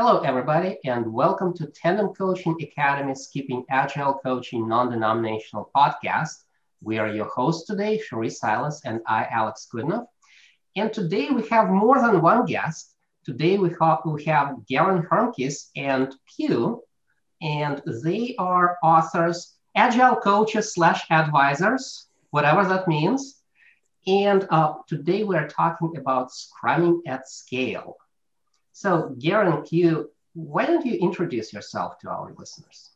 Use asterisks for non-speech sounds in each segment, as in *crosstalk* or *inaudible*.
Hello, everybody, and welcome to Tandem Coaching Academy's Keeping Agile Coaching Non-Denominational podcast. We are your hosts today, Cherie Silas and I, Alex Kudinov. And today we have more than one guest. Today we have, we have Garen Hornquist and Q, and they are authors, agile coaches slash advisors, whatever that means. And uh, today we're talking about scrumming at scale. So, Garen Q, why don't you introduce yourself to our listeners?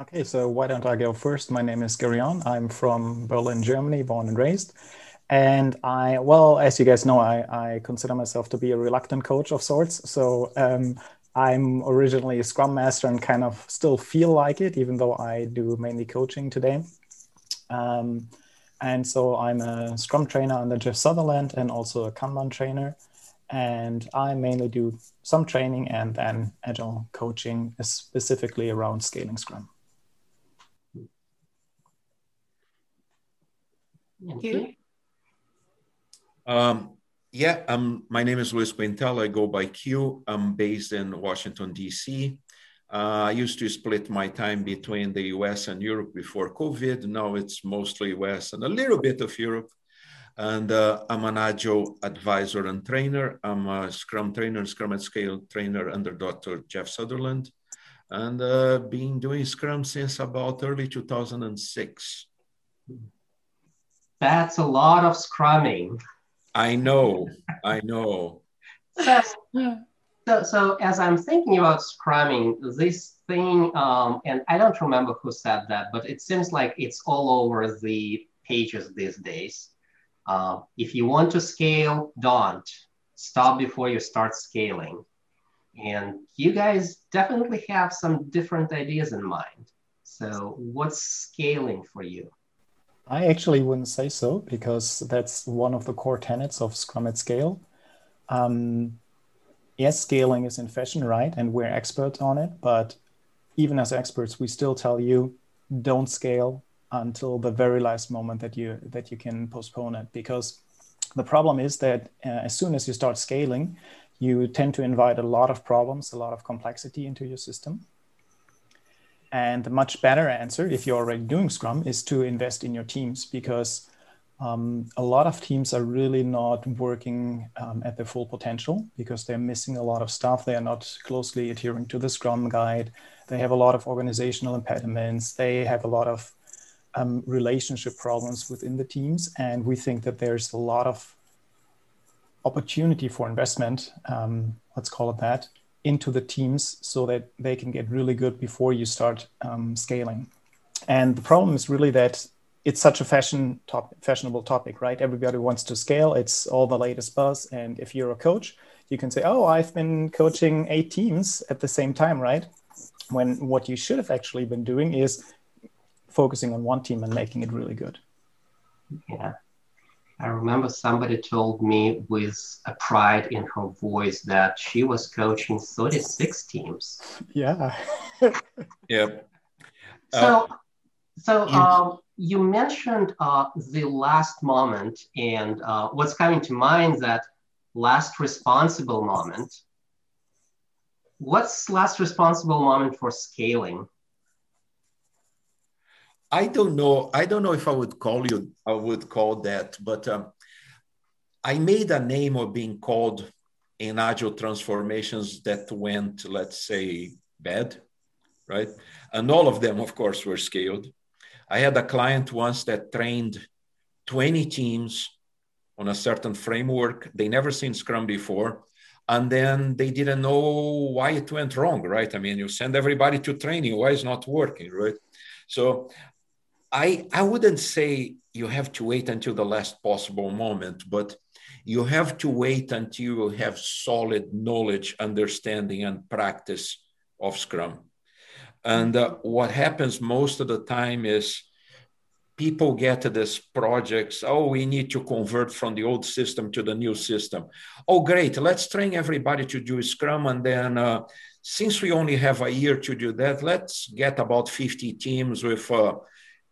Okay, so why don't I go first? My name is Gerion. I'm from Berlin, Germany, born and raised. And I, well, as you guys know, I, I consider myself to be a reluctant coach of sorts. So um, I'm originally a Scrum Master and kind of still feel like it, even though I do mainly coaching today. Um, and so I'm a Scrum trainer under Jeff Sutherland and also a Kanban trainer and I mainly do some training and then agile coaching, specifically around scaling Scrum. Thank Um, yeah, um, my name is Luis Quintel. I go by Q. I'm based in Washington, D.C. Uh, I used to split my time between the US and Europe before COVID. Now it's mostly US and a little bit of Europe. And uh, I'm an Agile advisor and trainer. I'm a Scrum trainer, Scrum at Scale trainer under Dr. Jeff Sutherland, and uh, been doing Scrum since about early 2006. That's a lot of scrumming. I know, I know. so, so, so, as I'm thinking about scrumming, this thing, um, and I don't remember who said that, but it seems like it's all over the pages these days. Uh, if you want to scale, don't. Stop before you start scaling. And you guys definitely have some different ideas in mind. So, what's scaling for you? I actually wouldn't say so because that's one of the core tenets of Scrum at Scale. Um, yes, scaling is in fashion, right? And we're experts on it. But even as experts, we still tell you don't scale, until the very last moment that you that you can postpone it because the problem is that uh, as soon as you start scaling you tend to invite a lot of problems a lot of complexity into your system and the much better answer if you're already doing scrum is to invest in your teams because um, a lot of teams are really not working um, at their full potential because they're missing a lot of stuff. They are not closely adhering to the Scrum guide. They have a lot of organizational impediments. They have a lot of um, relationship problems within the teams. And we think that there's a lot of opportunity for investment, um, let's call it that, into the teams so that they can get really good before you start um, scaling. And the problem is really that it's such a fashion top, fashionable topic, right? Everybody wants to scale. It's all the latest buzz. And if you're a coach, you can say, "Oh, I've been coaching eight teams at the same time," right? When what you should have actually been doing is focusing on one team and making it really good. Yeah. I remember somebody told me with a pride in her voice that she was coaching 36 teams. Yeah. *laughs* yeah. So, uh, so um, you mentioned uh, the last moment, and uh, what's coming to mind that last responsible moment. What's last responsible moment for scaling? I don't know. I don't know if I would call you. I would call that, but um, I made a name of being called in agile transformations that went, let's say, bad, right? And all of them, of course, were scaled. I had a client once that trained 20 teams on a certain framework. They never seen Scrum before. And then they didn't know why it went wrong, right? I mean, you send everybody to training, why is not working, right? So I, I wouldn't say you have to wait until the last possible moment, but you have to wait until you have solid knowledge, understanding, and practice of Scrum. And uh, what happens most of the time is people get to this projects oh we need to convert from the old system to the new system oh great let's train everybody to do scrum and then uh, since we only have a year to do that let's get about 50 teams with uh,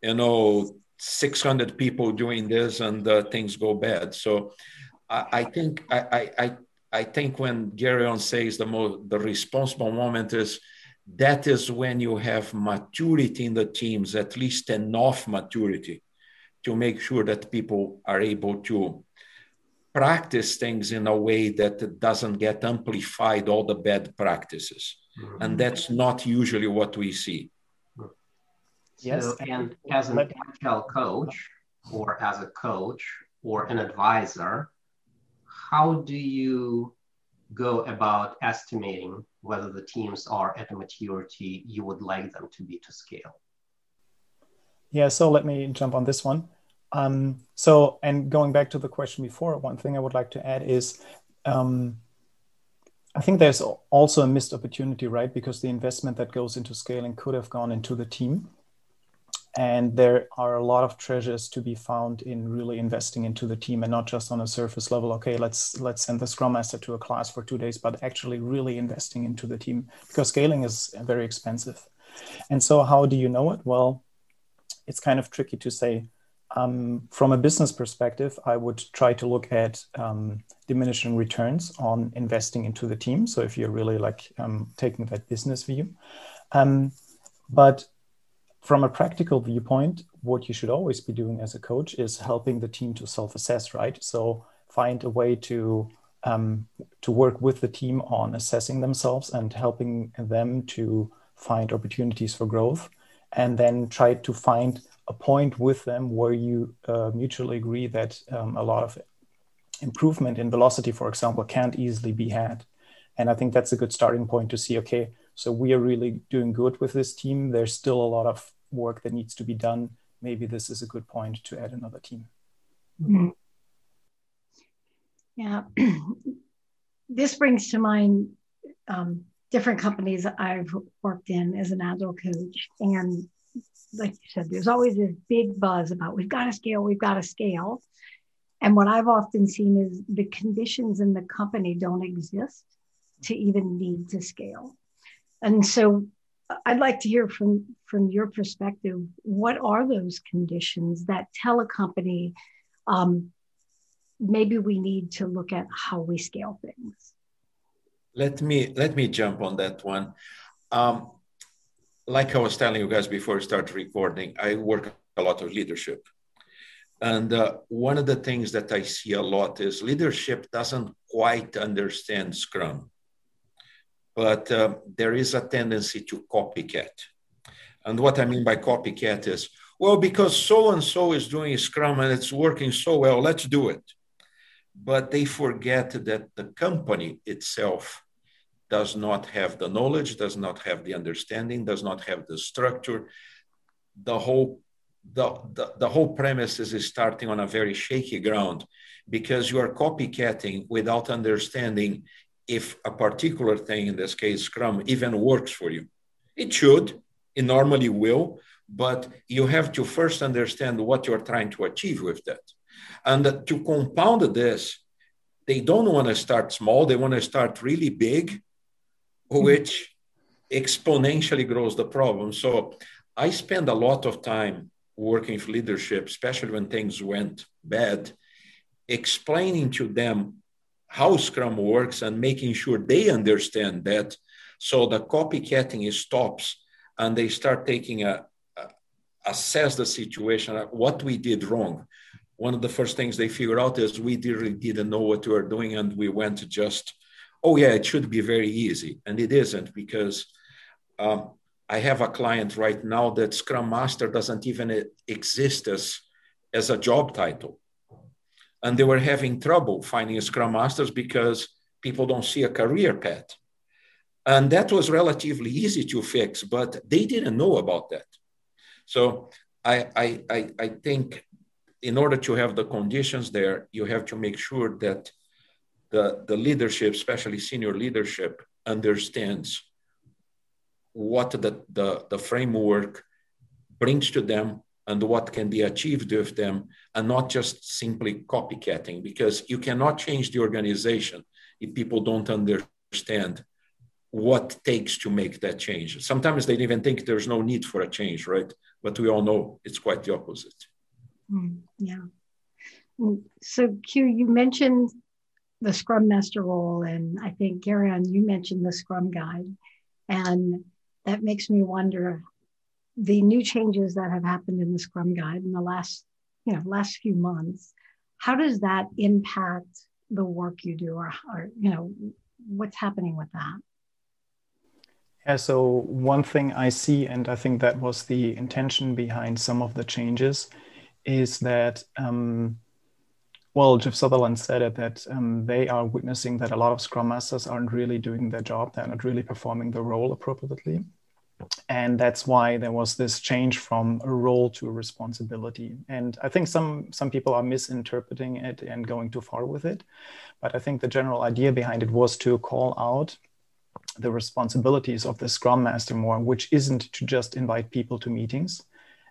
you know 600 people doing this and uh, things go bad so i, I think I, I I think when Gary on says the most the responsible moment is that is when you have maturity in the teams, at least enough maturity to make sure that people are able to practice things in a way that doesn't get amplified all the bad practices. Mm-hmm. And that's not usually what we see. Yes. So, and as an agile coach or as a coach or an advisor, how do you go about estimating whether the teams are at a maturity you would like them to be to scale? Yeah, so let me jump on this one. Um, so, and going back to the question before, one thing I would like to add is um, I think there's also a missed opportunity, right? Because the investment that goes into scaling could have gone into the team. And there are a lot of treasures to be found in really investing into the team and not just on a surface level. Okay, let's let's send the scrum master to a class for two days, but actually really investing into the team because scaling is very expensive. And so, how do you know it? Well, it's kind of tricky to say um, from a business perspective, I would try to look at um, diminishing returns on investing into the team. So if you're really like um, taking that business view, um, but from a practical viewpoint, what you should always be doing as a coach is helping the team to self-assess, right? So find a way to um, to work with the team on assessing themselves and helping them to find opportunities for growth, and then try to find a point with them where you uh, mutually agree that um, a lot of improvement in velocity, for example, can't easily be had. And I think that's a good starting point to see okay, so we are really doing good with this team. There's still a lot of work that needs to be done. Maybe this is a good point to add another team. Mm-hmm. Yeah. *clears throat* this brings to mind um, different companies I've worked in as an agile coach. And like you said, there's always this big buzz about we've got to scale, we've got to scale. And what I've often seen is the conditions in the company don't exist to even need to scale. And so I'd like to hear from, from your perspective what are those conditions that tell a company um, maybe we need to look at how we scale things? Let me let me jump on that one. Um, like I was telling you guys before we start recording, I work a lot of leadership. And uh, one of the things that I see a lot is leadership doesn't quite understand Scrum, but uh, there is a tendency to copycat. And what I mean by copycat is, well, because so and so is doing Scrum and it's working so well, let's do it. But they forget that the company itself does not have the knowledge, does not have the understanding, does not have the structure. The whole the, the, the whole premise is starting on a very shaky ground because you are copycatting without understanding if a particular thing, in this case, Scrum, even works for you. It should, it normally will, but you have to first understand what you're trying to achieve with that. And to compound this, they don't want to start small, they want to start really big which exponentially grows the problem. So I spend a lot of time working with leadership, especially when things went bad, explaining to them how Scrum works and making sure they understand that so the copycatting stops and they start taking a, a assess the situation, what we did wrong. One of the first things they figure out is we really didn't know what we were doing and we went just oh yeah, it should be very easy, and it isn't because um, I have a client right now that Scrum Master doesn't even exist as as a job title, and they were having trouble finding Scrum Masters because people don't see a career path, and that was relatively easy to fix, but they didn't know about that. So I I I, I think in order to have the conditions there, you have to make sure that the, the leadership, especially senior leadership, understands what the, the, the framework brings to them and what can be achieved with them, and not just simply copycatting, because you cannot change the organization if people don't understand what takes to make that change. Sometimes they even think there's no need for a change, right? But we all know it's quite the opposite. Mm, yeah. So, Q, you mentioned the Scrum Master role, and I think Gerion, you mentioned the Scrum Guide, and that makes me wonder the new changes that have happened in the Scrum Guide in the last, you know, last few months. How does that impact the work you do, or, or you know, what's happening with that? Yeah, so one thing I see, and I think that was the intention behind some of the changes, is that um, well, Jeff Sutherland said it that um, they are witnessing that a lot of Scrum Masters aren't really doing their job. They're not really performing the role appropriately. And that's why there was this change from a role to a responsibility. And I think some, some people are misinterpreting it and going too far with it. But I think the general idea behind it was to call out the responsibilities of the Scrum Master more, which isn't to just invite people to meetings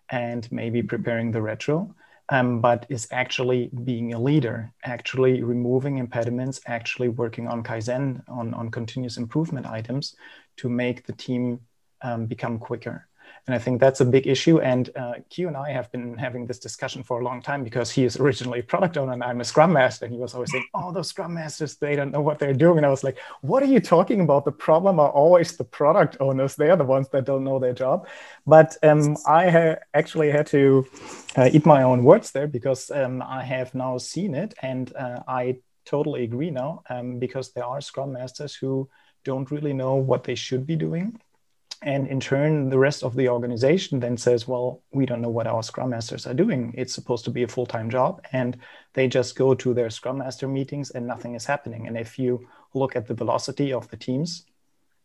and maybe preparing the retro, um, but is actually being a leader, actually removing impediments, actually working on Kaizen, on, on continuous improvement items to make the team um, become quicker. And I think that's a big issue. And uh, Q and I have been having this discussion for a long time because he is originally a product owner and I'm a scrum master. And he was always saying, Oh, those scrum masters, they don't know what they're doing. And I was like, What are you talking about? The problem are always the product owners. They are the ones that don't know their job. But um, I ha- actually had to uh, eat my own words there because um, I have now seen it. And uh, I totally agree now um, because there are scrum masters who don't really know what they should be doing and in turn the rest of the organization then says well we don't know what our scrum masters are doing. It's supposed to be a full-time job and they just go to their scrum master meetings and nothing is happening. And if you look at the velocity of the teams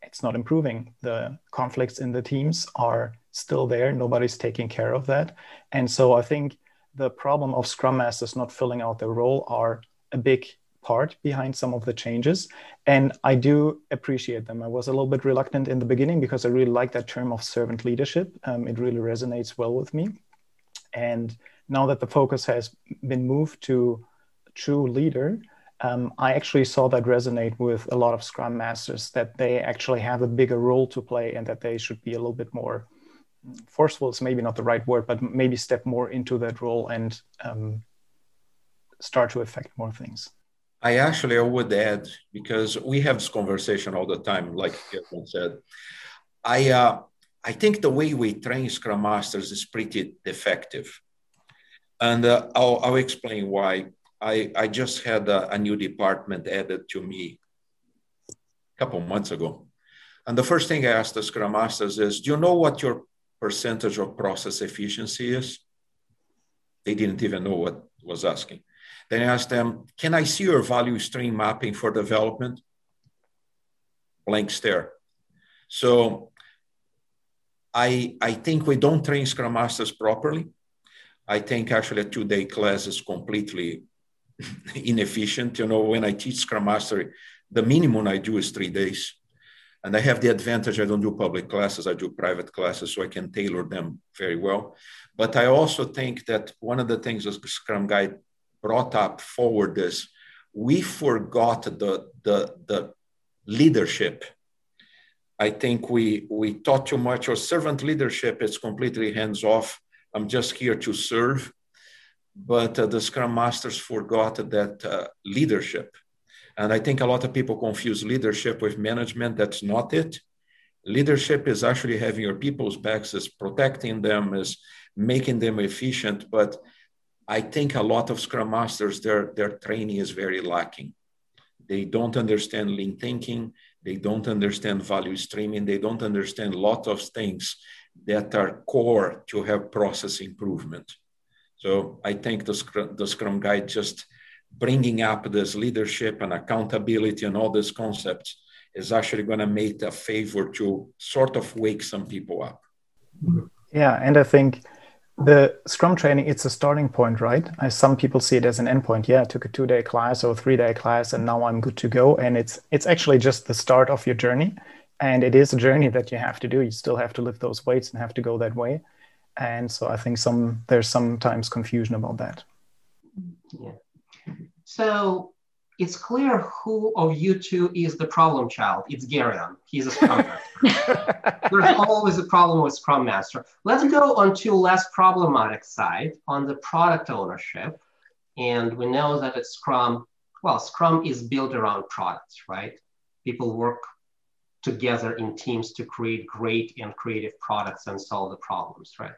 it's not improving. The conflicts in the teams are still there. Nobody's taking care of that. And so i think the problem of scrum masters not filling out their role are a big part behind some of the changes. And I do appreciate them. I was a little bit reluctant in the beginning because I really like that term of servant leadership. Um, it really resonates well with me. And now that the focus has been moved to true leader, um, I actually saw that resonate with a lot of Scrum Masters that they actually have a bigger role to play and that they should be a little bit more forceful. Is maybe not the right word, but maybe step more into that role and um, start to affect more things. I actually I would add because we have this conversation all the time, like Kevin said. I uh, I think the way we train Scrum Masters is pretty defective, and uh, I'll, I'll explain why. I I just had a, a new department added to me a couple months ago, and the first thing I asked the Scrum Masters is, "Do you know what your percentage of process efficiency is?" They didn't even know what was asking. Then I asked them, can I see your value stream mapping for development? Blank stare. So I, I think we don't train Scrum Masters properly. I think actually a two-day class is completely *laughs* inefficient. You know, when I teach Scrum Master, the minimum I do is three days. And I have the advantage I don't do public classes, I do private classes, so I can tailor them very well. But I also think that one of the things the Scrum Guide brought up forward this, we forgot the, the, the leadership. I think we, we taught too much, of servant leadership It's completely hands off. I'm just here to serve. But uh, the Scrum Masters forgot that uh, leadership. And I think a lot of people confuse leadership with management. That's not it. Leadership is actually having your people's backs, is protecting them, is making them efficient. But I think a lot of Scrum Masters, their, their training is very lacking. They don't understand lean thinking. They don't understand value streaming. They don't understand a lot of things that are core to have process improvement. So I think the Scrum, the Scrum Guide just bringing up this leadership and accountability and all these concepts is actually going to make a favor to sort of wake some people up. Yeah, and I think the scrum training it's a starting point right? Some people see it as an endpoint. Yeah i took a two day class or three day class and now i'm good to go. And it's it's actually just the start of your journey. And it is a journey that you have to do. You still have to lift those weights and have to go that way. And so i think some there's sometimes confusion about that. Yeah. So it's clear who of you two is the problem child. It's Gerion. He's a Scrum Master. *laughs* There's always a problem with Scrum Master. Let's go on to less problematic side on the product ownership. And we know that at Scrum, well, Scrum is built around products, right? People work together in teams to create great and creative products and solve the problems, right?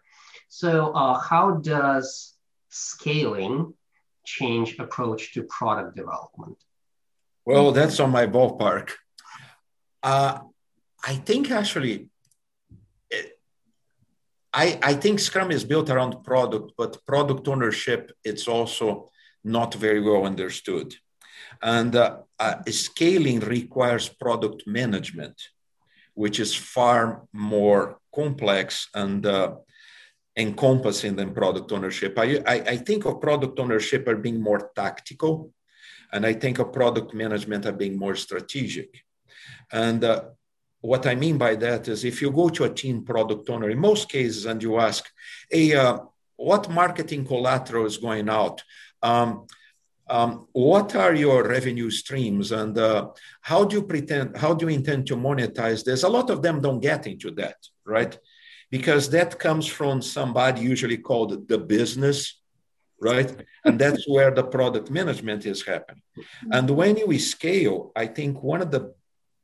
So, uh, how does scaling change approach to product development? Well, that's on my ballpark. Uh, I think actually, it, I, I think Scrum is built around product, but product ownership it's also not very well understood. And uh, uh, scaling requires product management, which is far more complex and uh, encompassing than product ownership. I, I, I, think of product ownership as being more tactical, and I think of product management as being more strategic. And uh, what I mean by that is if you go to a team product owner, in most cases, and you ask, hey, uh, what marketing collateral is going out? Um, um, what are your revenue streams and uh, how do you pretend how do you intend to monetize this a lot of them don't get into that right because that comes from somebody usually called the business right? And that's *laughs* where the product management is happening. Mm-hmm. And when we scale i think one of the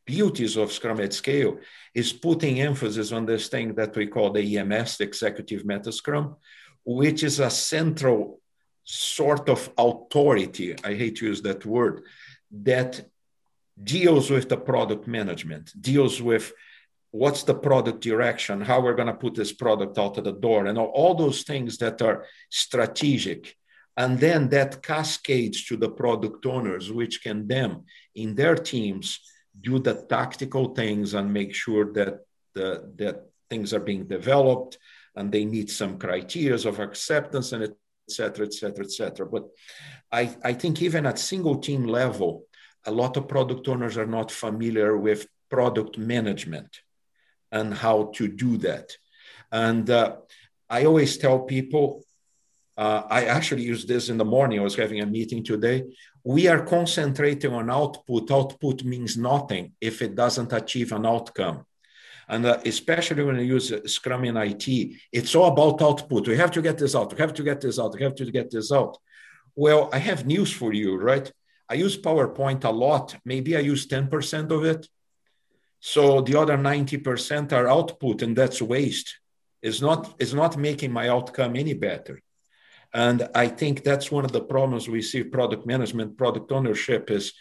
beauties of scrum at scale is putting emphasis on this thing that we call the EMS executive meta scrum which is a central sort of authority, I hate to use that word, that deals with the product management, deals with what's the product direction, how we're going to put this product out of the door, and all those things that are strategic. And then that cascades to the product owners, which can then, in their teams, do the tactical things and make sure that the, that things are being developed and they meet some criteria of acceptance and it etc., etc., etc. But I, I think even at single team level, a lot of product owners are not familiar with product management and how to do that. And uh, I always tell people, uh, I actually use this in the morning. I was having a meeting today. We are concentrating on output. Output means nothing if it doesn't achieve an outcome. And uh, especially when you use Scrum in IT, it's all about output. We have to get this out. We have to get this out. We have to get this out. Well, I have news for you, right? I use PowerPoint a lot. Maybe I use 10% of it. So the other 90% are output, and that's waste. It's not, it's not making my outcome any better. And I think that's one of the problems we see product management, product ownership is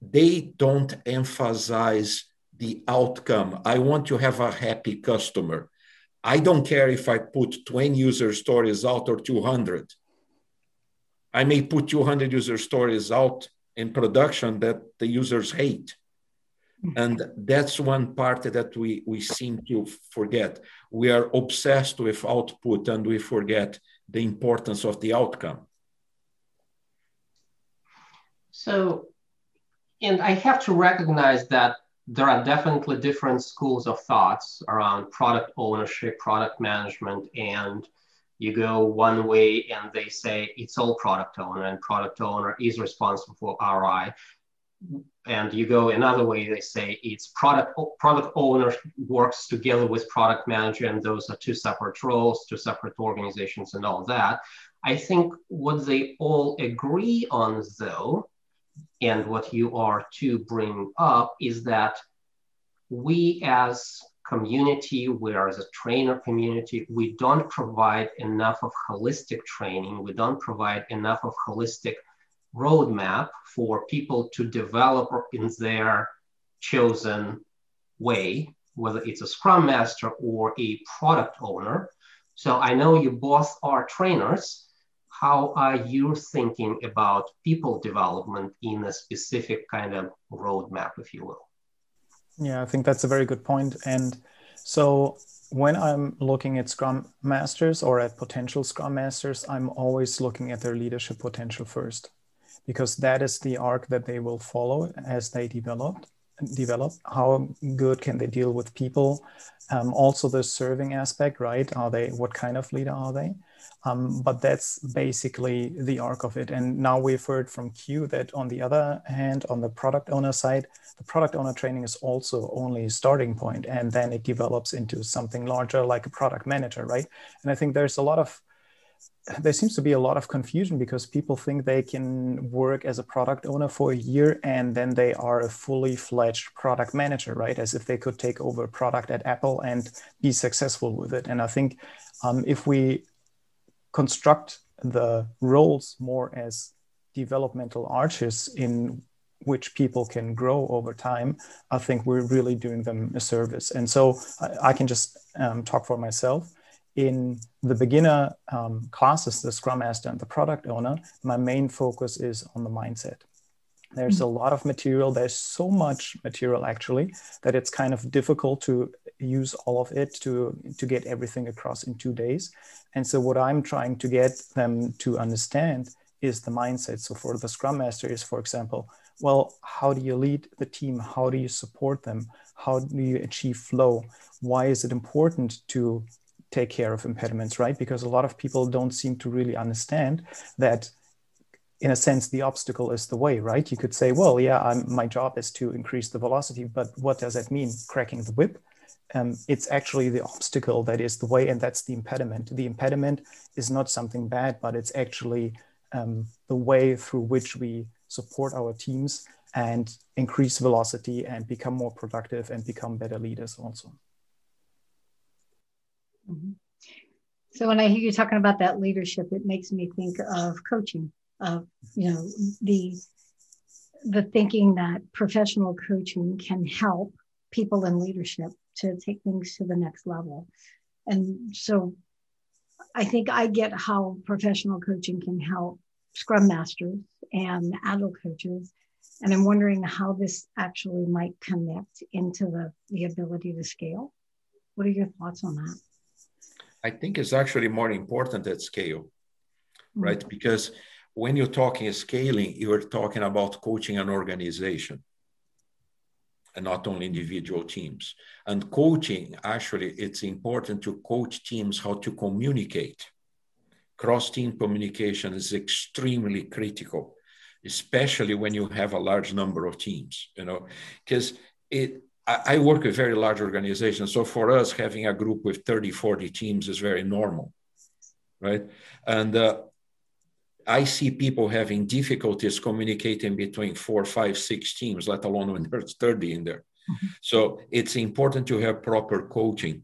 they don't emphasize the outcome. I want to have a happy customer. I don't care if I put 20 user stories out or 200. I may put 200 user stories out in production that the users hate. And that's one part that we, we seem to forget. We are obsessed with output and we forget the importance of the outcome. So, and I have to recognize that there are definitely different schools of thoughts around product ownership, product management, and you go one way and they say it's all product owner and product owner is responsible for ROI. And you go another way, they say it's product product owner works together with product manager, and those are two separate roles, two separate organizations, and all that. I think what they all agree on, though, and what you are to bring up is that we as community, we are as a trainer community, we don't provide enough of holistic training. We don't provide enough of holistic roadmap for people to develop in their chosen way, whether it's a scrum master or a product owner. So I know you both are trainers how are you thinking about people development in a specific kind of roadmap, if you will? Yeah, I think that's a very good point. And so when I'm looking at Scrum Masters or at potential Scrum Masters, I'm always looking at their leadership potential first, because that is the arc that they will follow as they develop. Develop how good can they deal with people? Um, also, the serving aspect, right? Are they what kind of leader are they? Um, but that's basically the arc of it. And now we've heard from Q that on the other hand, on the product owner side, the product owner training is also only a starting point, and then it develops into something larger like a product manager, right? And I think there's a lot of there seems to be a lot of confusion because people think they can work as a product owner for a year and then they are a fully fledged product manager, right? As if they could take over a product at Apple and be successful with it. And I think um, if we construct the roles more as developmental arches in which people can grow over time, I think we're really doing them a service. And so I, I can just um, talk for myself in the beginner um, classes, the Scrum Master and the product owner, my main focus is on the mindset. There's a lot of material. There's so much material actually that it's kind of difficult to use all of it to, to get everything across in two days. And so what I'm trying to get them to understand is the mindset. So for the Scrum Master is, for example, well, how do you lead the team? How do you support them? How do you achieve flow? Why is it important to take care of impediments, right? Because a lot of people don't seem to really understand that in a sense the obstacle is the way right? You could say well yeah I'm, my job is to increase the velocity but what does that mean? Cracking the whip? Um, it's actually the obstacle that is the way and that's the impediment. The impediment is not something bad but it's actually um, the way through which we support our teams and increase velocity and become more productive and become better leaders also Mm-hmm. So when I hear you talking about that leadership, it makes me think of coaching, of you know the the thinking that professional coaching can help people in leadership to take things to the next level. And so I think I get how professional coaching can help scrum masters and agile coaches. And I'm wondering how this actually might connect into the, the ability to scale. What are your thoughts on that? I think it's actually more important at scale, mm-hmm. right? Because when you're talking scaling, you're talking about coaching an organization and not only individual teams. And coaching, actually, it's important to coach teams how to communicate. Cross team communication is extremely critical, especially when you have a large number of teams, you know, because it I work with very large organizations. So for us, having a group with 30, 40 teams is very normal, right? And uh, I see people having difficulties communicating between four, five, six teams, let alone when *laughs* there's 30 in there. Mm-hmm. So it's important to have proper coaching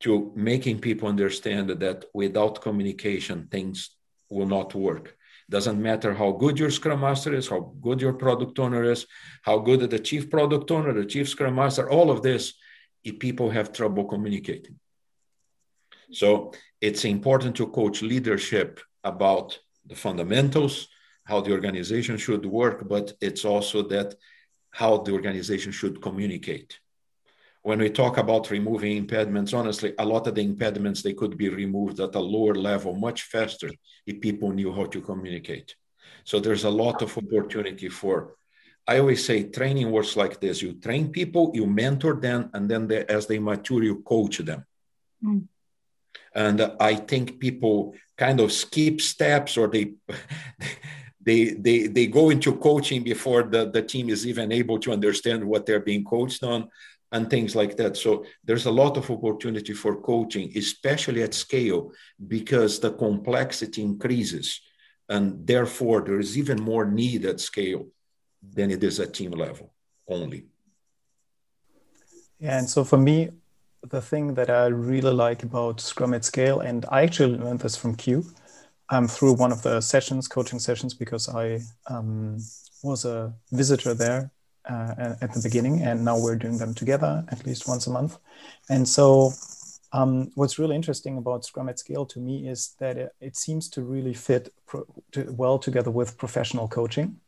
to making people understand that without communication, things will not work. Doesn't matter how good your Scrum Master is, how good your product owner is, how good the chief product owner, the chief Scrum Master, all of this, if people have trouble communicating. So it's important to coach leadership about the fundamentals, how the organization should work, but it's also that how the organization should communicate when we talk about removing impediments, honestly, a lot of the impediments they could be removed at a lower level much faster if people knew how to communicate. So there's a lot of opportunity for. I always say training works like this: you train people, you mentor them, and then they, as they mature, you coach them. Mm. And I think people kind of skip steps, or they. *laughs* they they they go into coaching before the, the team is even able to understand what they're being coached on and things like that. So there's a lot of opportunity for coaching, especially at scale, because the complexity increases. And therefore, there is even more need at scale than it is at team level only. Yeah, and so for me, the thing that I really like about Scrum at Scale, and I actually learned this from Q um, through one of the sessions, coaching sessions, because I um, was a visitor there uh, at the beginning, and now we're doing them together at least once a month. And so, um, what's really interesting about Scrum at Scale to me is that it, it seems to really fit pro- to, well together with professional coaching,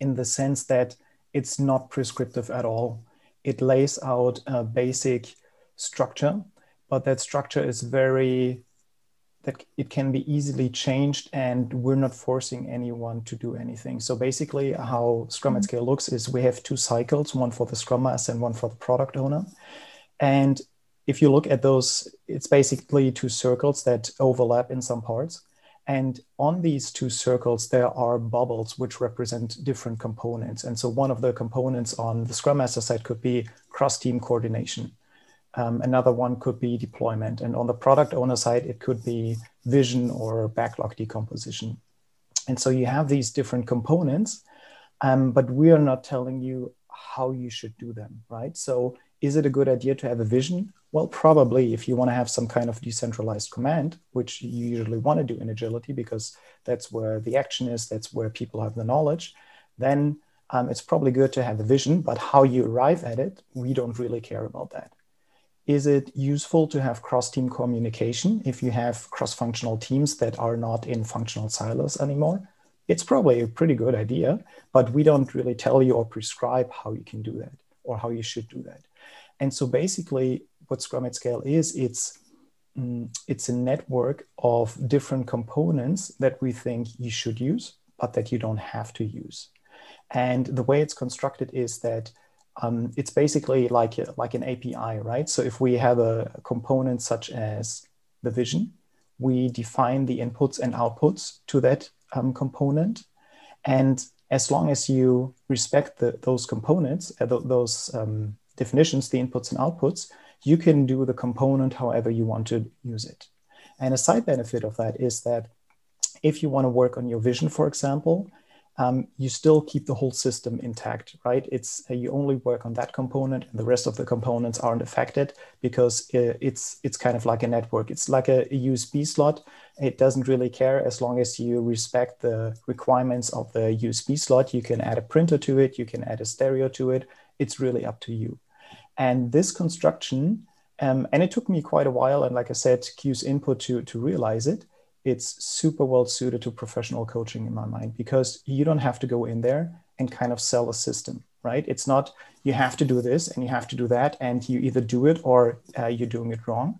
in the sense that it's not prescriptive at all. It lays out a basic structure, but that structure is very that it can be easily changed and we're not forcing anyone to do anything. So basically how Scrum at mm-hmm. Scale looks is we have two cycles, one for the Scrum Master and one for the product owner. And if you look at those, it's basically two circles that overlap in some parts. And on these two circles, there are bubbles which represent different components. And so one of the components on the Scrum Master side could be cross-team coordination Um, another one could be deployment. And on the product owner side, it could be vision or backlog decomposition. And so you have these different components, um, but we are not telling you how you should do them, right? So is it a good idea to have a vision? Well, probably if you want to have some kind of decentralized command, which you usually want to do in agility because that's where the action is, that's where people have the knowledge, then um, it's probably good to have a vision, but how you arrive at it, we don't really care about that. Is it useful to have cross team communication if you have cross functional teams that are not in functional silos anymore? It's probably a pretty good idea, but we don't really tell you or prescribe how you can do that or how you should do that. And so basically, what Scrum at Scale is, it's mm, it's a network of different components that we think you should use, but that you don't have to use. And the way it's constructed is that um, it's basically like like an API, right? So if we have a, a component such as the vision, we define the inputs and outputs to that um, component, and as long as you respect the, those components, uh, th- those um, definitions, the inputs and outputs, you can do the component however you want to use it. And a side benefit of that is that if you want to work on your vision, for example, um, you still keep the whole system intact, right? It's uh, you only work on that component, and the rest of the components aren't affected because uh, it's it's kind of like a network. It's like a, a, USB slot. It doesn't really care as long as you respect the requirements of the USB slot. You can add a printer to it. You can add a stereo to it. It's really up to you. And this construction, um, and it took me quite a while, and like I said, Q's input to to realize it it's super well suited to professional coaching in my mind because you don't have to go in there and kind of sell a system right? It's not you have to do this and you have to do that and you either do it or uh, you're doing it wrong.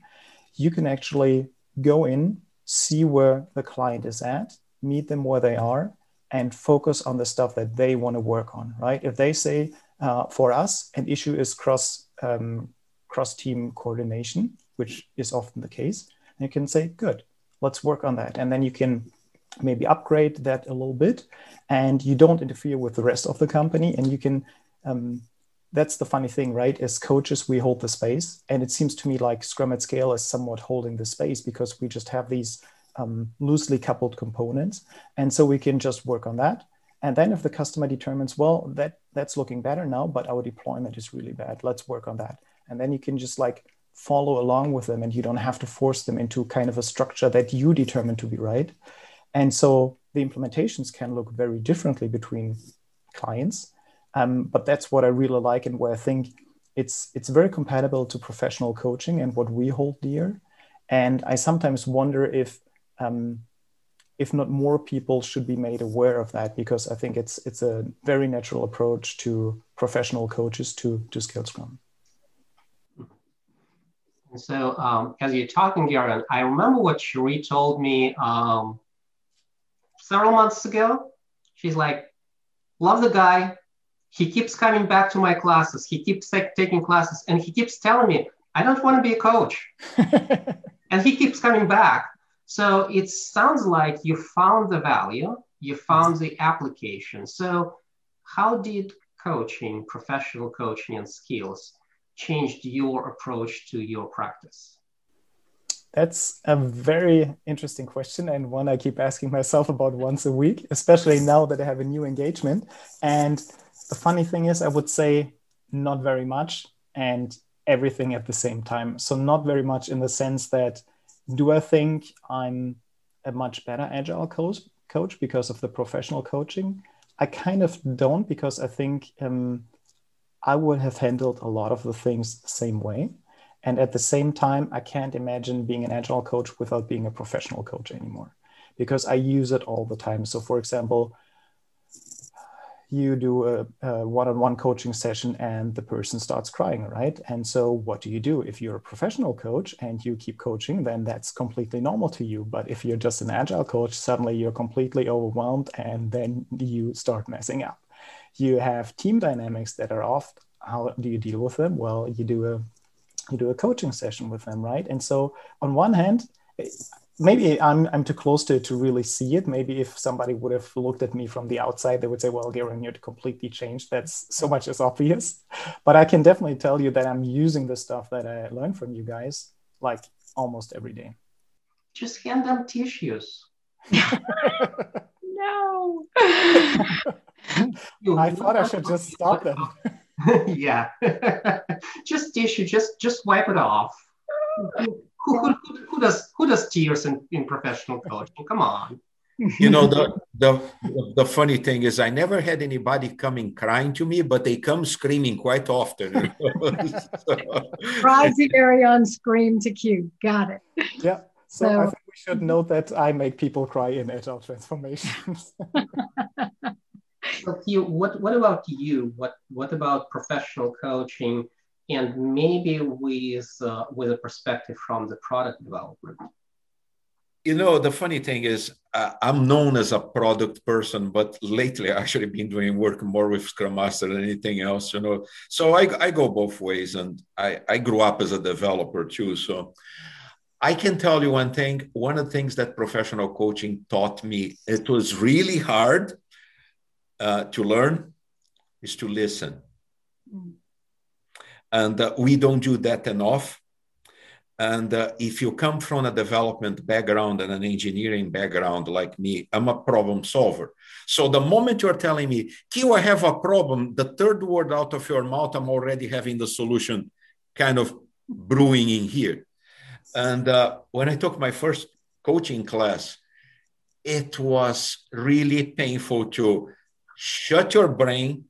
You can actually go in see where the client is at meet them where they are and focus on the stuff that they want to work on right? If they say uh, for us an issue is cross um, cross team coordination which is often the case you can say good let's work on that. And then you can maybe upgrade that a little bit and you don't interfere with the rest of the company. And you can um, that's the funny thing right? As coaches we hold the space. And it seems to me like scrum at scale is somewhat holding the space because we just have these um, loosely coupled components. And so we can just work on that. And then if the customer determines well that that's looking better now but our deployment is really bad let's work on that. And then you can just like follow along with them and you don't have to force them into kind of a structure that you determine to be right. And so the implementations can look very differently between clients. Um, but that's what I really like and where I think it's it's very compatible to professional coaching and what we hold dear. And I sometimes wonder if um, if not more people should be made aware of that because I think it's it's a very natural approach to professional coaches to to scale Scrum. And so um, as you're talking, Garen, I remember what Cherie told me um, several months ago. She's like, love the guy. He keeps coming back to my classes. He keeps taking classes and he keeps telling me, I don't want to be a coach. *laughs* and he keeps coming back. So it sounds like you found the value, you found the application. So how did coaching, professional coaching and skills changed your approach to your practice? That's a very interesting question and one I keep asking myself about once a week, especially now that I have a new engagement. And the funny thing is, I would say not very much and everything at the same time. So, not very much in the sense that do I think I'm a much better agile coach, coach because of the professional coaching? I kind of don't because I think um, I would have handled a lot of the things the same way. And at the same time, I can't imagine being an agile coach without being a professional coach anymore because I use it all the time. So, for example, you do a, a, one-on-one coaching session and the person starts crying right and so what do you do if you're a professional coach and you keep coaching then that's completely normal to you but if you're just an agile coach suddenly you're completely overwhelmed and then you start messing up you have team dynamics that are off how do you deal with them well you do a you do a coaching session with them right and so on one hand maybe I'm I'm too close to to really see it. Maybe if somebody would have looked at me from the outside, they would say, "Well, Garen, you're completely changed." That's so much as obvious. But I can definitely tell you that I'm using the stuff that I learned from you guys like almost every day. Just hand them tissues. *laughs* *laughs* no. *laughs* I thought I should just stop them. *laughs* yeah. *laughs* just tissue. Just just wipe it off who, who, who, does who does tears in, in professional coaching? Come on. You know the, the the funny thing is I never had anybody coming crying to me, but they come screaming quite often. *laughs* so. Cry to carry on, scream to Q. Got it. Yeah. So, so I think we should note that I make people cry in agile transformations. So what what about you? What what about professional coaching? and maybe with uh, with a perspective from the product development you know the funny thing is uh, i'm known as a product person but lately i actually been doing work more with scrum master than anything else you know so i, I go both ways and I, I grew up as a developer too so i can tell you one thing one of the things that professional coaching taught me it was really hard uh, to learn is to listen mm and uh, we don't do that enough. And uh, if you come from a development background and an engineering background like me, I'm a problem solver. So the moment you're telling me, Q, I have a problem, the third word out of your mouth, I'm already having the solution kind of brewing in here. And uh, when I took my first coaching class, it was really painful to shut your brain,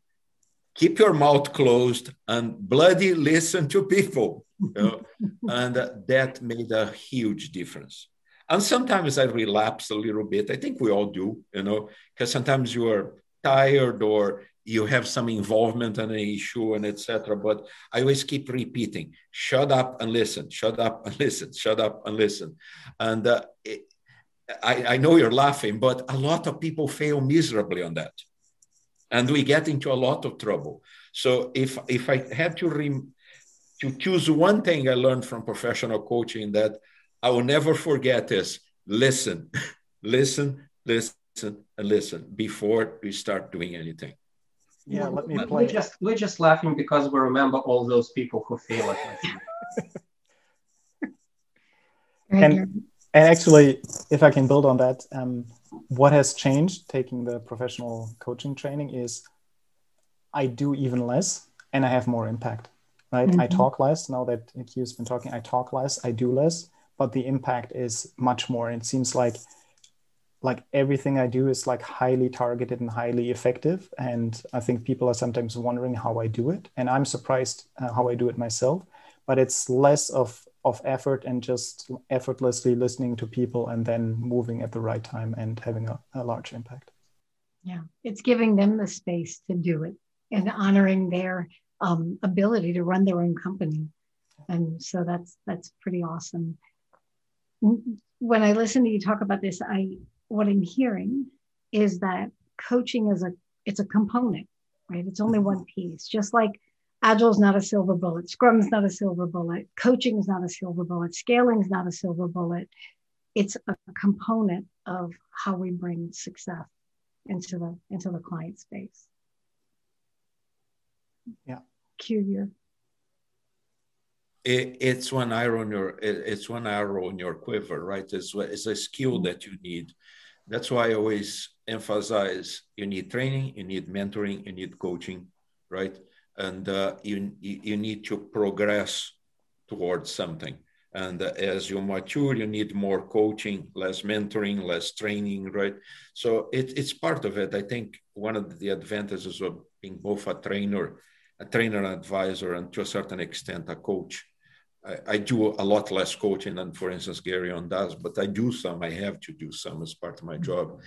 keep your mouth closed and bloody listen to people. You know? *laughs* and uh, that made a huge difference. And sometimes I relapse a little bit. I think we all do, you know, because sometimes you are tired or you have some involvement in an issue and etc. But I always keep repeating, shut up and listen, shut up and *laughs* listen, shut up and listen. And uh, it, I, I know you're laughing, but a lot of people fail miserably on that and we get into a lot of trouble. So if if I had to re, to choose one thing I learned from professional coaching that I will never forget is listen, *laughs* listen, listen, and listen before we start doing anything. Yeah, let me play. We're just we're just laughing because we remember all those people who fail at *laughs* and and actually, if I can build on that, um, what has changed taking the professional coaching training is I do even less and I have more impact. Right? Mm-hmm. I talk less now that Q's been talking. I talk less, I do less, but the impact is much more. And it seems like like everything I do is like highly targeted and highly effective. And I think people are sometimes wondering how I do it, and I'm surprised uh, how I do it myself. But it's less of of effort and just effortlessly listening to people and then moving at the right time and having a, a large impact. Yeah, it's giving them the space to do it and honoring their um, ability to run their own company. And so that's that's pretty awesome. When I listen to you talk about this, I what I'm hearing is that coaching is a it's a component, right? It's only one piece. Just like Agile is not a silver bullet. Scrum is not a silver bullet. Coaching is not a silver bullet. Scaling is not a silver bullet. It's a component of how we bring success into the into the client space. Yeah. Q here. It, it's one arrow in your it's one arrow in your quiver, right? It's it's a skill mm-hmm. that you need. That's why I always emphasize you need training, you need mentoring, you need coaching, right? And uh, you, you need to progress towards something. And uh, as you mature, you need more coaching, less mentoring, less training, right? So it, it's part of it. I think one of the advantages of being both a trainer, a trainer and advisor, and to a certain extent, a coach. I, I do a lot less coaching than, for instance, Gereon does, but I do some. I have to do some as part of my job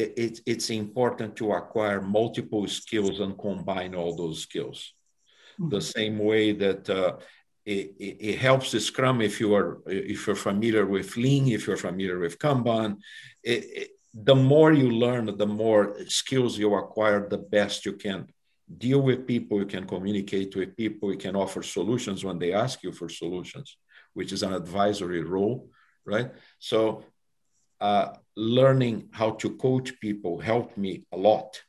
it, it, it's important to acquire multiple skills and combine all those skills. Mm-hmm. The same way that uh, it, it, helps the Scrum if you are if you're familiar with Lean, if you're familiar with Kanban. The more you learn, the more skills you acquire, the best you can deal with people. You can communicate with people. You can offer solutions when they ask you for solutions, which is an advisory role right? So uh, learning how to coach people helped me a lot.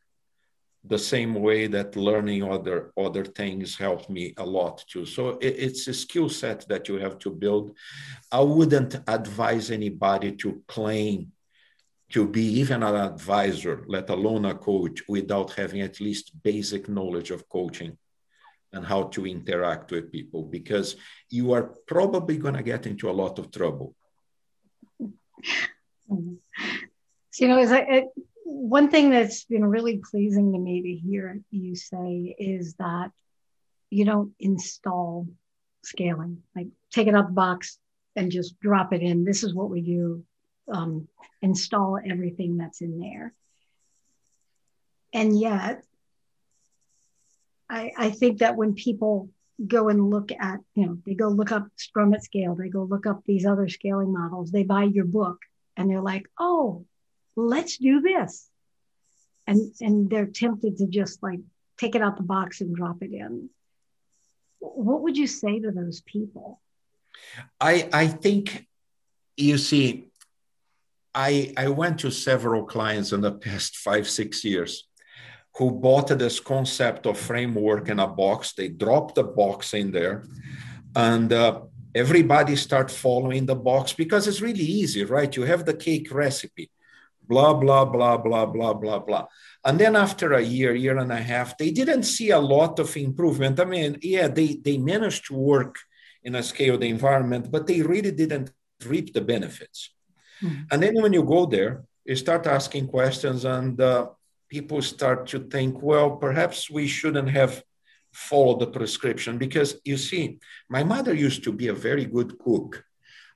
The same way that learning other other things helped me a lot too. So it, it's a skill set that you have to build. I wouldn't advise anybody to claim to be even an advisor let alone a coach without having at least basic knowledge of coaching and how to interact with people because you are probably going to get into a lot of trouble you know, is I, one thing that's been really pleasing to me to hear you say is that you don't install scaling, like take it out the box and just drop it in. This is what we do. Um, install everything that's in there. And yet, I, I think that when people go and look at, you know, they go look up Scrum at Scale, they go look up these other scaling models, they buy your book and they're like, oh, let's do this. And and they're tempted to just like take it out the box and drop it in. What would you say to those people? I i think you see i i went to several clients in the past *laughs* five six years who bought this concept of framework in a box. They dropped the box in there. And uh, everybody start following the box because it's really easy right you have the cake recipe blah, blah, blah, blah, blah, blah, blah. And then after a year, year and a half, they didn't see a lot of improvement. I mean, yeah, they, they managed to work in a scaled environment, but they really didn't reap the benefits. Mm-hmm. And then when you go there, you start asking questions, and uh, people start to think, well, perhaps we shouldn't have followed the prescription because you see, my mother used to be a very good cook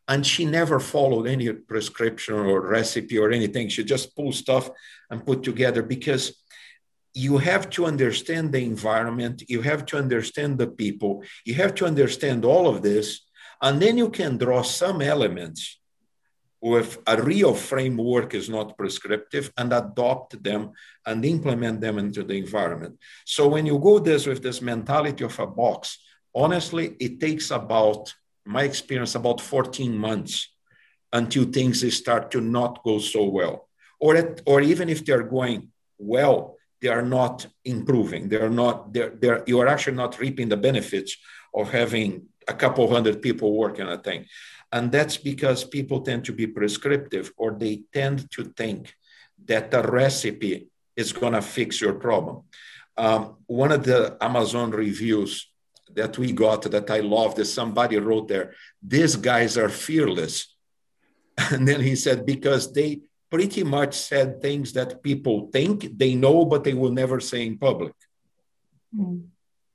and she never followed any prescription or recipe or anything. She just pulled stuff and put together because you have to understand the environment you have to understand the people you have to understand all of this and then you can draw some elements with a real framework is not prescriptive and adopt them and implement them into the environment so when you go this with this mentality of a box honestly it takes about my experience, about 14 months until things start to not go so well. Or, at, or even if they're going well, they are not improving. They're not, they're, they're, you are actually not reaping the benefits of having a couple hundred people working on a thing. And that's because people tend to be prescriptive or they tend to think that the recipe is going to fix your problem. Um, one of the Amazon reviews that we got that I loved is somebody wrote there, these guys are fearless. *laughs* And then he said, because they pretty much said things that people think they know, but they will never say in public. Mm.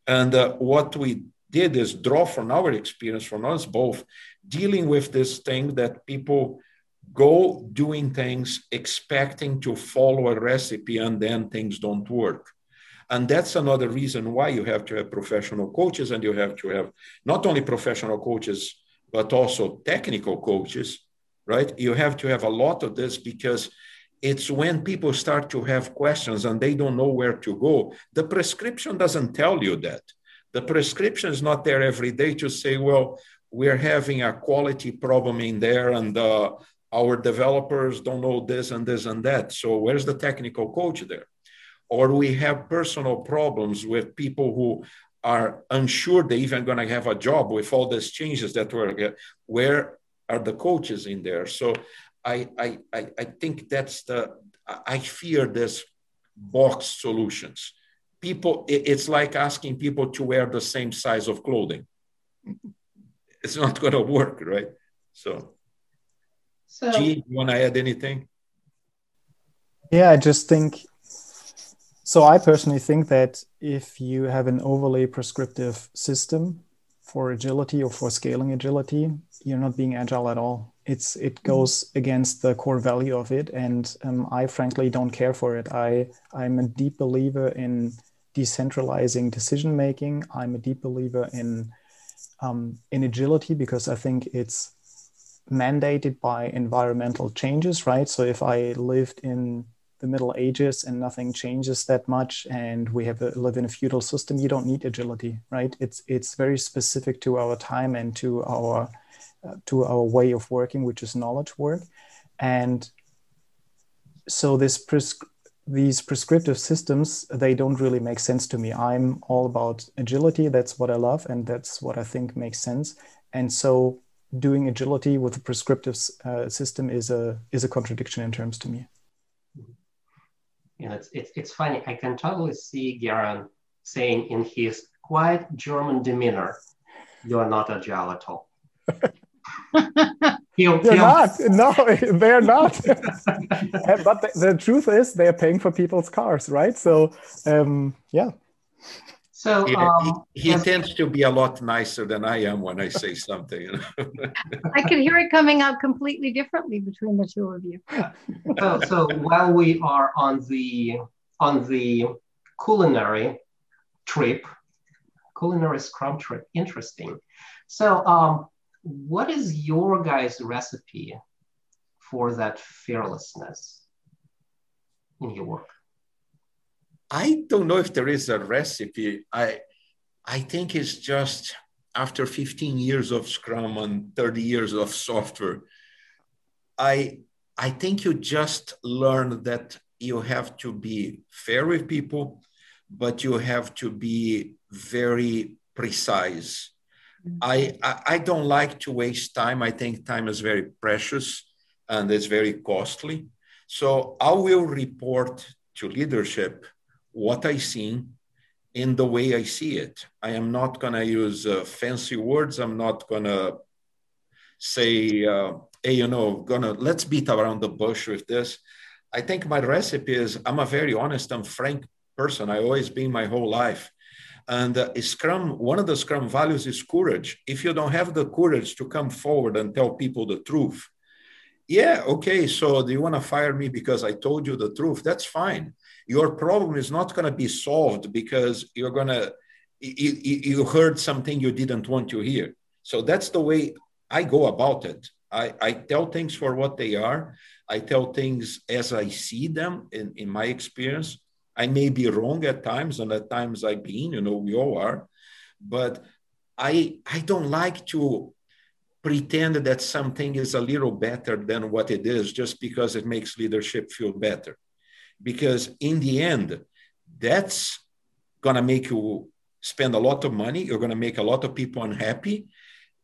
And uh, what we did is draw from our experience, from us both, dealing with this thing that people go doing things expecting to follow a recipe and then things don't work. And that's another reason why you have to have professional coaches and you have to have not only professional coaches, but also technical coaches, right? You have to have a lot of this because it's when people start to have questions and they don't know where to go. The prescription doesn't tell you that. The prescription is not there every day to say, well, we're having a quality problem in there and uh, our developers don't know this and this and that. So where's the technical coach there? or we have personal problems with people who are unsure they even going to have a job with all these changes that were where are the coaches in there so I, I i think that's the i fear this box solutions people it's like asking people to wear the same size of clothing it's not going to work right so so G, you want to add anything yeah i just think so I personally think that if you have an overly prescriptive system for agility or for scaling agility, you're not being agile at all. It's it mm-hmm. goes against the core value of it, and um, I frankly don't care for it. I I'm a deep believer in decentralizing decision making. I'm a deep believer in um, in agility because I think it's mandated by environmental changes, right? So if I lived in the Middle Ages and nothing changes that much, and we have a, live in a feudal system, you don't need agility, right? It's it's very specific to our time and to our uh, to our way of working, which is knowledge work, and so this pres- these prescriptive systems they don't really make sense to me. I'm all about agility. That's what I love, and that's what I think makes sense. And so doing agility with a prescriptive uh, system is a is a contradiction in terms to me. You know, it's, it's, it's funny. I can totally see Gereon saying in his quiet German demeanor, "You are not agile at all." *laughs* *laughs* he'll, they're not. No, *laughs* they're not. *laughs* but the, the, truth is, they're paying for people's cars, right? So, um, yeah. So um, he, he tends to be a lot nicer than I am when I say something. You know? I can hear it coming out completely differently between the two of you. so, so while we are on the on the culinary trip, culinary scrum trip, interesting. So, um, what is your guys' recipe for that fearlessness in your work? I don't know if there is a recipe. I I think it's just after 15 years of Scrum and 30 years of software, I I think you just learn that you have to be fair with people, but you have to be very precise. Mm-hmm. I, I, don't like to waste time. I think time is very precious and it's very costly. So I will report to leadership what I see in the way I see it. I am not going to use uh, fancy words. I'm not going to say, uh, hey, you know, gonna let's beat around the bush with this. I think my recipe is I'm a very honest and frank person. I always been my whole life. And uh, Scrum, one of the Scrum values is courage. If you don't have the courage to come forward and tell people the truth, yeah, okay, so do you want to fire me because I told you the truth? That's fine. Your problem is not going to be solved because you're going to you, heard something you didn't want to hear. So that's the way i go about it. I, I tell things for what they are. I tell things as i see them in, in my experience i may be wrong at times and at times i've been you know we all are but i i don't like to pretend that something is a little better than what it is just because it makes leadership feel better because in the end, that's to make you spend a lot of money. You're to make a lot of people unhappy.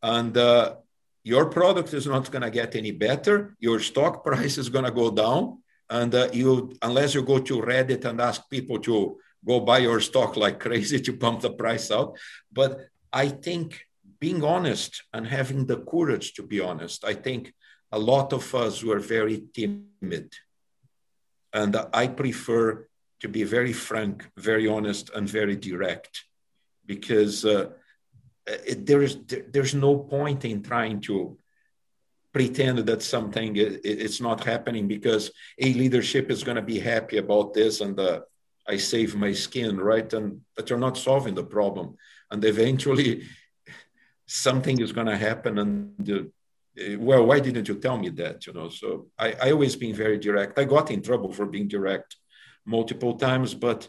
And uh, your product is not going to get any better. Your stock *laughs* price is going to go down. And uh, you, unless you go to Reddit and ask people to go buy your stock like *laughs* crazy to pump the price out. But I think being honest and having the courage to be honest, I think a lot of us were very timid and I prefer to be very frank, very honest, and very direct because uh, it, there is there, there's no point in trying to pretend that something it, it's not happening because a leadership is going to be happy about this and uh, I save my skin, right? And but you're not solving the problem, and eventually *laughs* something is going to happen, and uh, well, why didn't you tell me that? You know, so I, I always been very direct. I got in trouble for being direct multiple times, but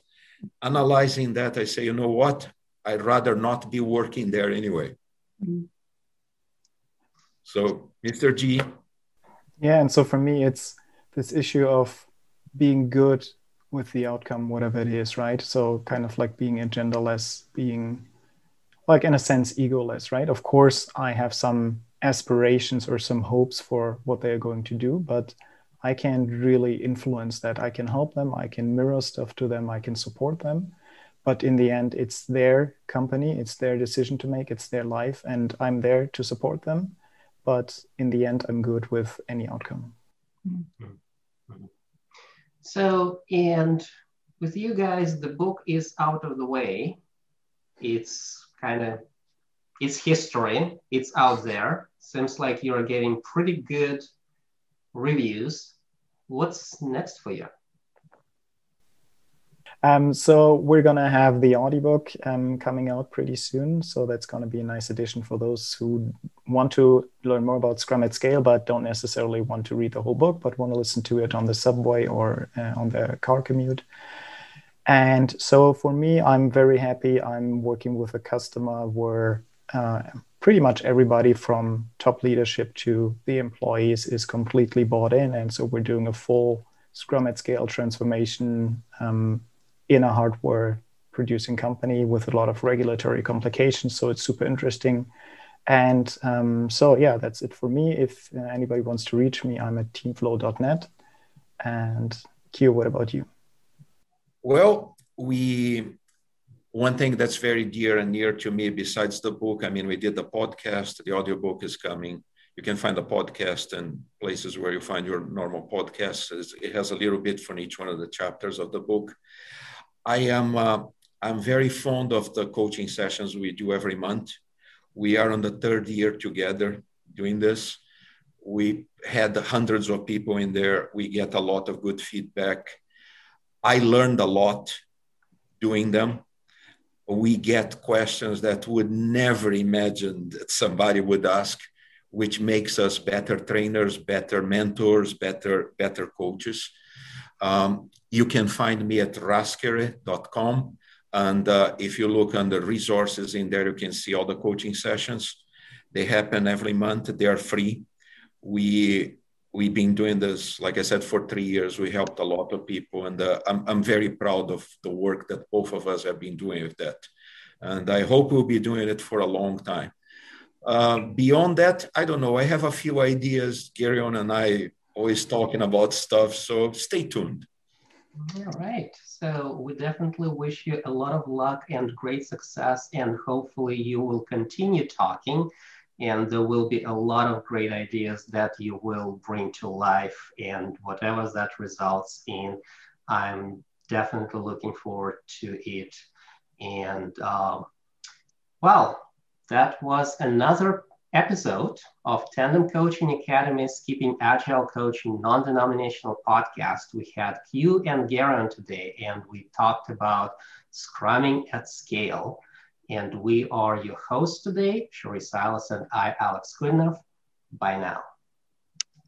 analyzing that, I say, you know what? I'd rather not be working there anyway. Mm-hmm. So, Mr. G. Yeah, and so for me, it's this issue of being good with the outcome, whatever it is, right? So, kind of like being agendaless, being like in a sense egoless, right? Of course, I have some aspirations or some hopes for what they are going to do but i can really influence that i can help them i can mirror stuff to them i can support them but in the end it's their company it's their decision to make it's their life and i'm there to support them but in the end i'm good with any outcome so and with you guys the book is out of the way it's kind of it's history it's out there Seems like you're getting pretty good reviews. What's next for you? Um, so we're gonna have the audiobook um, coming out pretty soon. So that's gonna be a nice addition for those who want to learn more about Scrum at Scale, but don't necessarily want to read the whole book, but want to listen to it on the subway or uh, on the car commute. And so for me, I'm very happy. I'm working with a customer where uh, pretty much everybody from top leadership to the employees is completely bought in. And so we're doing a full Scrum at scale transformation um, in a hardware producing company with a lot of regulatory complications. So it's super interesting. And um, so, yeah, that's it for me. If anybody wants to reach me, I'm at teamflow.net. And Q, what about you? Well, we one thing that's very dear and near to me besides the book i mean we did the podcast the audiobook is coming you can find the podcast in places where you find your normal podcasts it has a little bit from each one of the chapters of the book i am uh, i'm very fond of the coaching sessions we do every month. We are on the third year together doing this. We had hundreds of people in there. We get a lot of good feedback. I learned a lot doing them. We get questions that would never imagine that somebody would ask which makes us better trainers better mentors better better coaches um, you can find me at raskere.com and uh, if you look under resources in there you can see all the coaching sessions they happen every month they are free we we've been doing this, like I said, for three years. We helped a lot of people, and uh, I'm, I'm very proud of the work that both of us have been doing with that. And I hope we'll be doing it for a long time. Uh, beyond that, I don't know. I have a few ideas. Gereon and I always talking about stuff, so stay tuned. All right. So we definitely wish you a lot of luck and great success, and hopefully you will continue talking and there will be a lot of great ideas that you will bring to life and whatever that results in i'm definitely looking forward to it and um, well that was another episode of tandem coaching academy's keeping agile coaching non-denominational podcast we had q and Gereon today and we talked about scrumming at scale and we are your hosts today, Cherie Silas and I, Alex Kudinov. Bye now.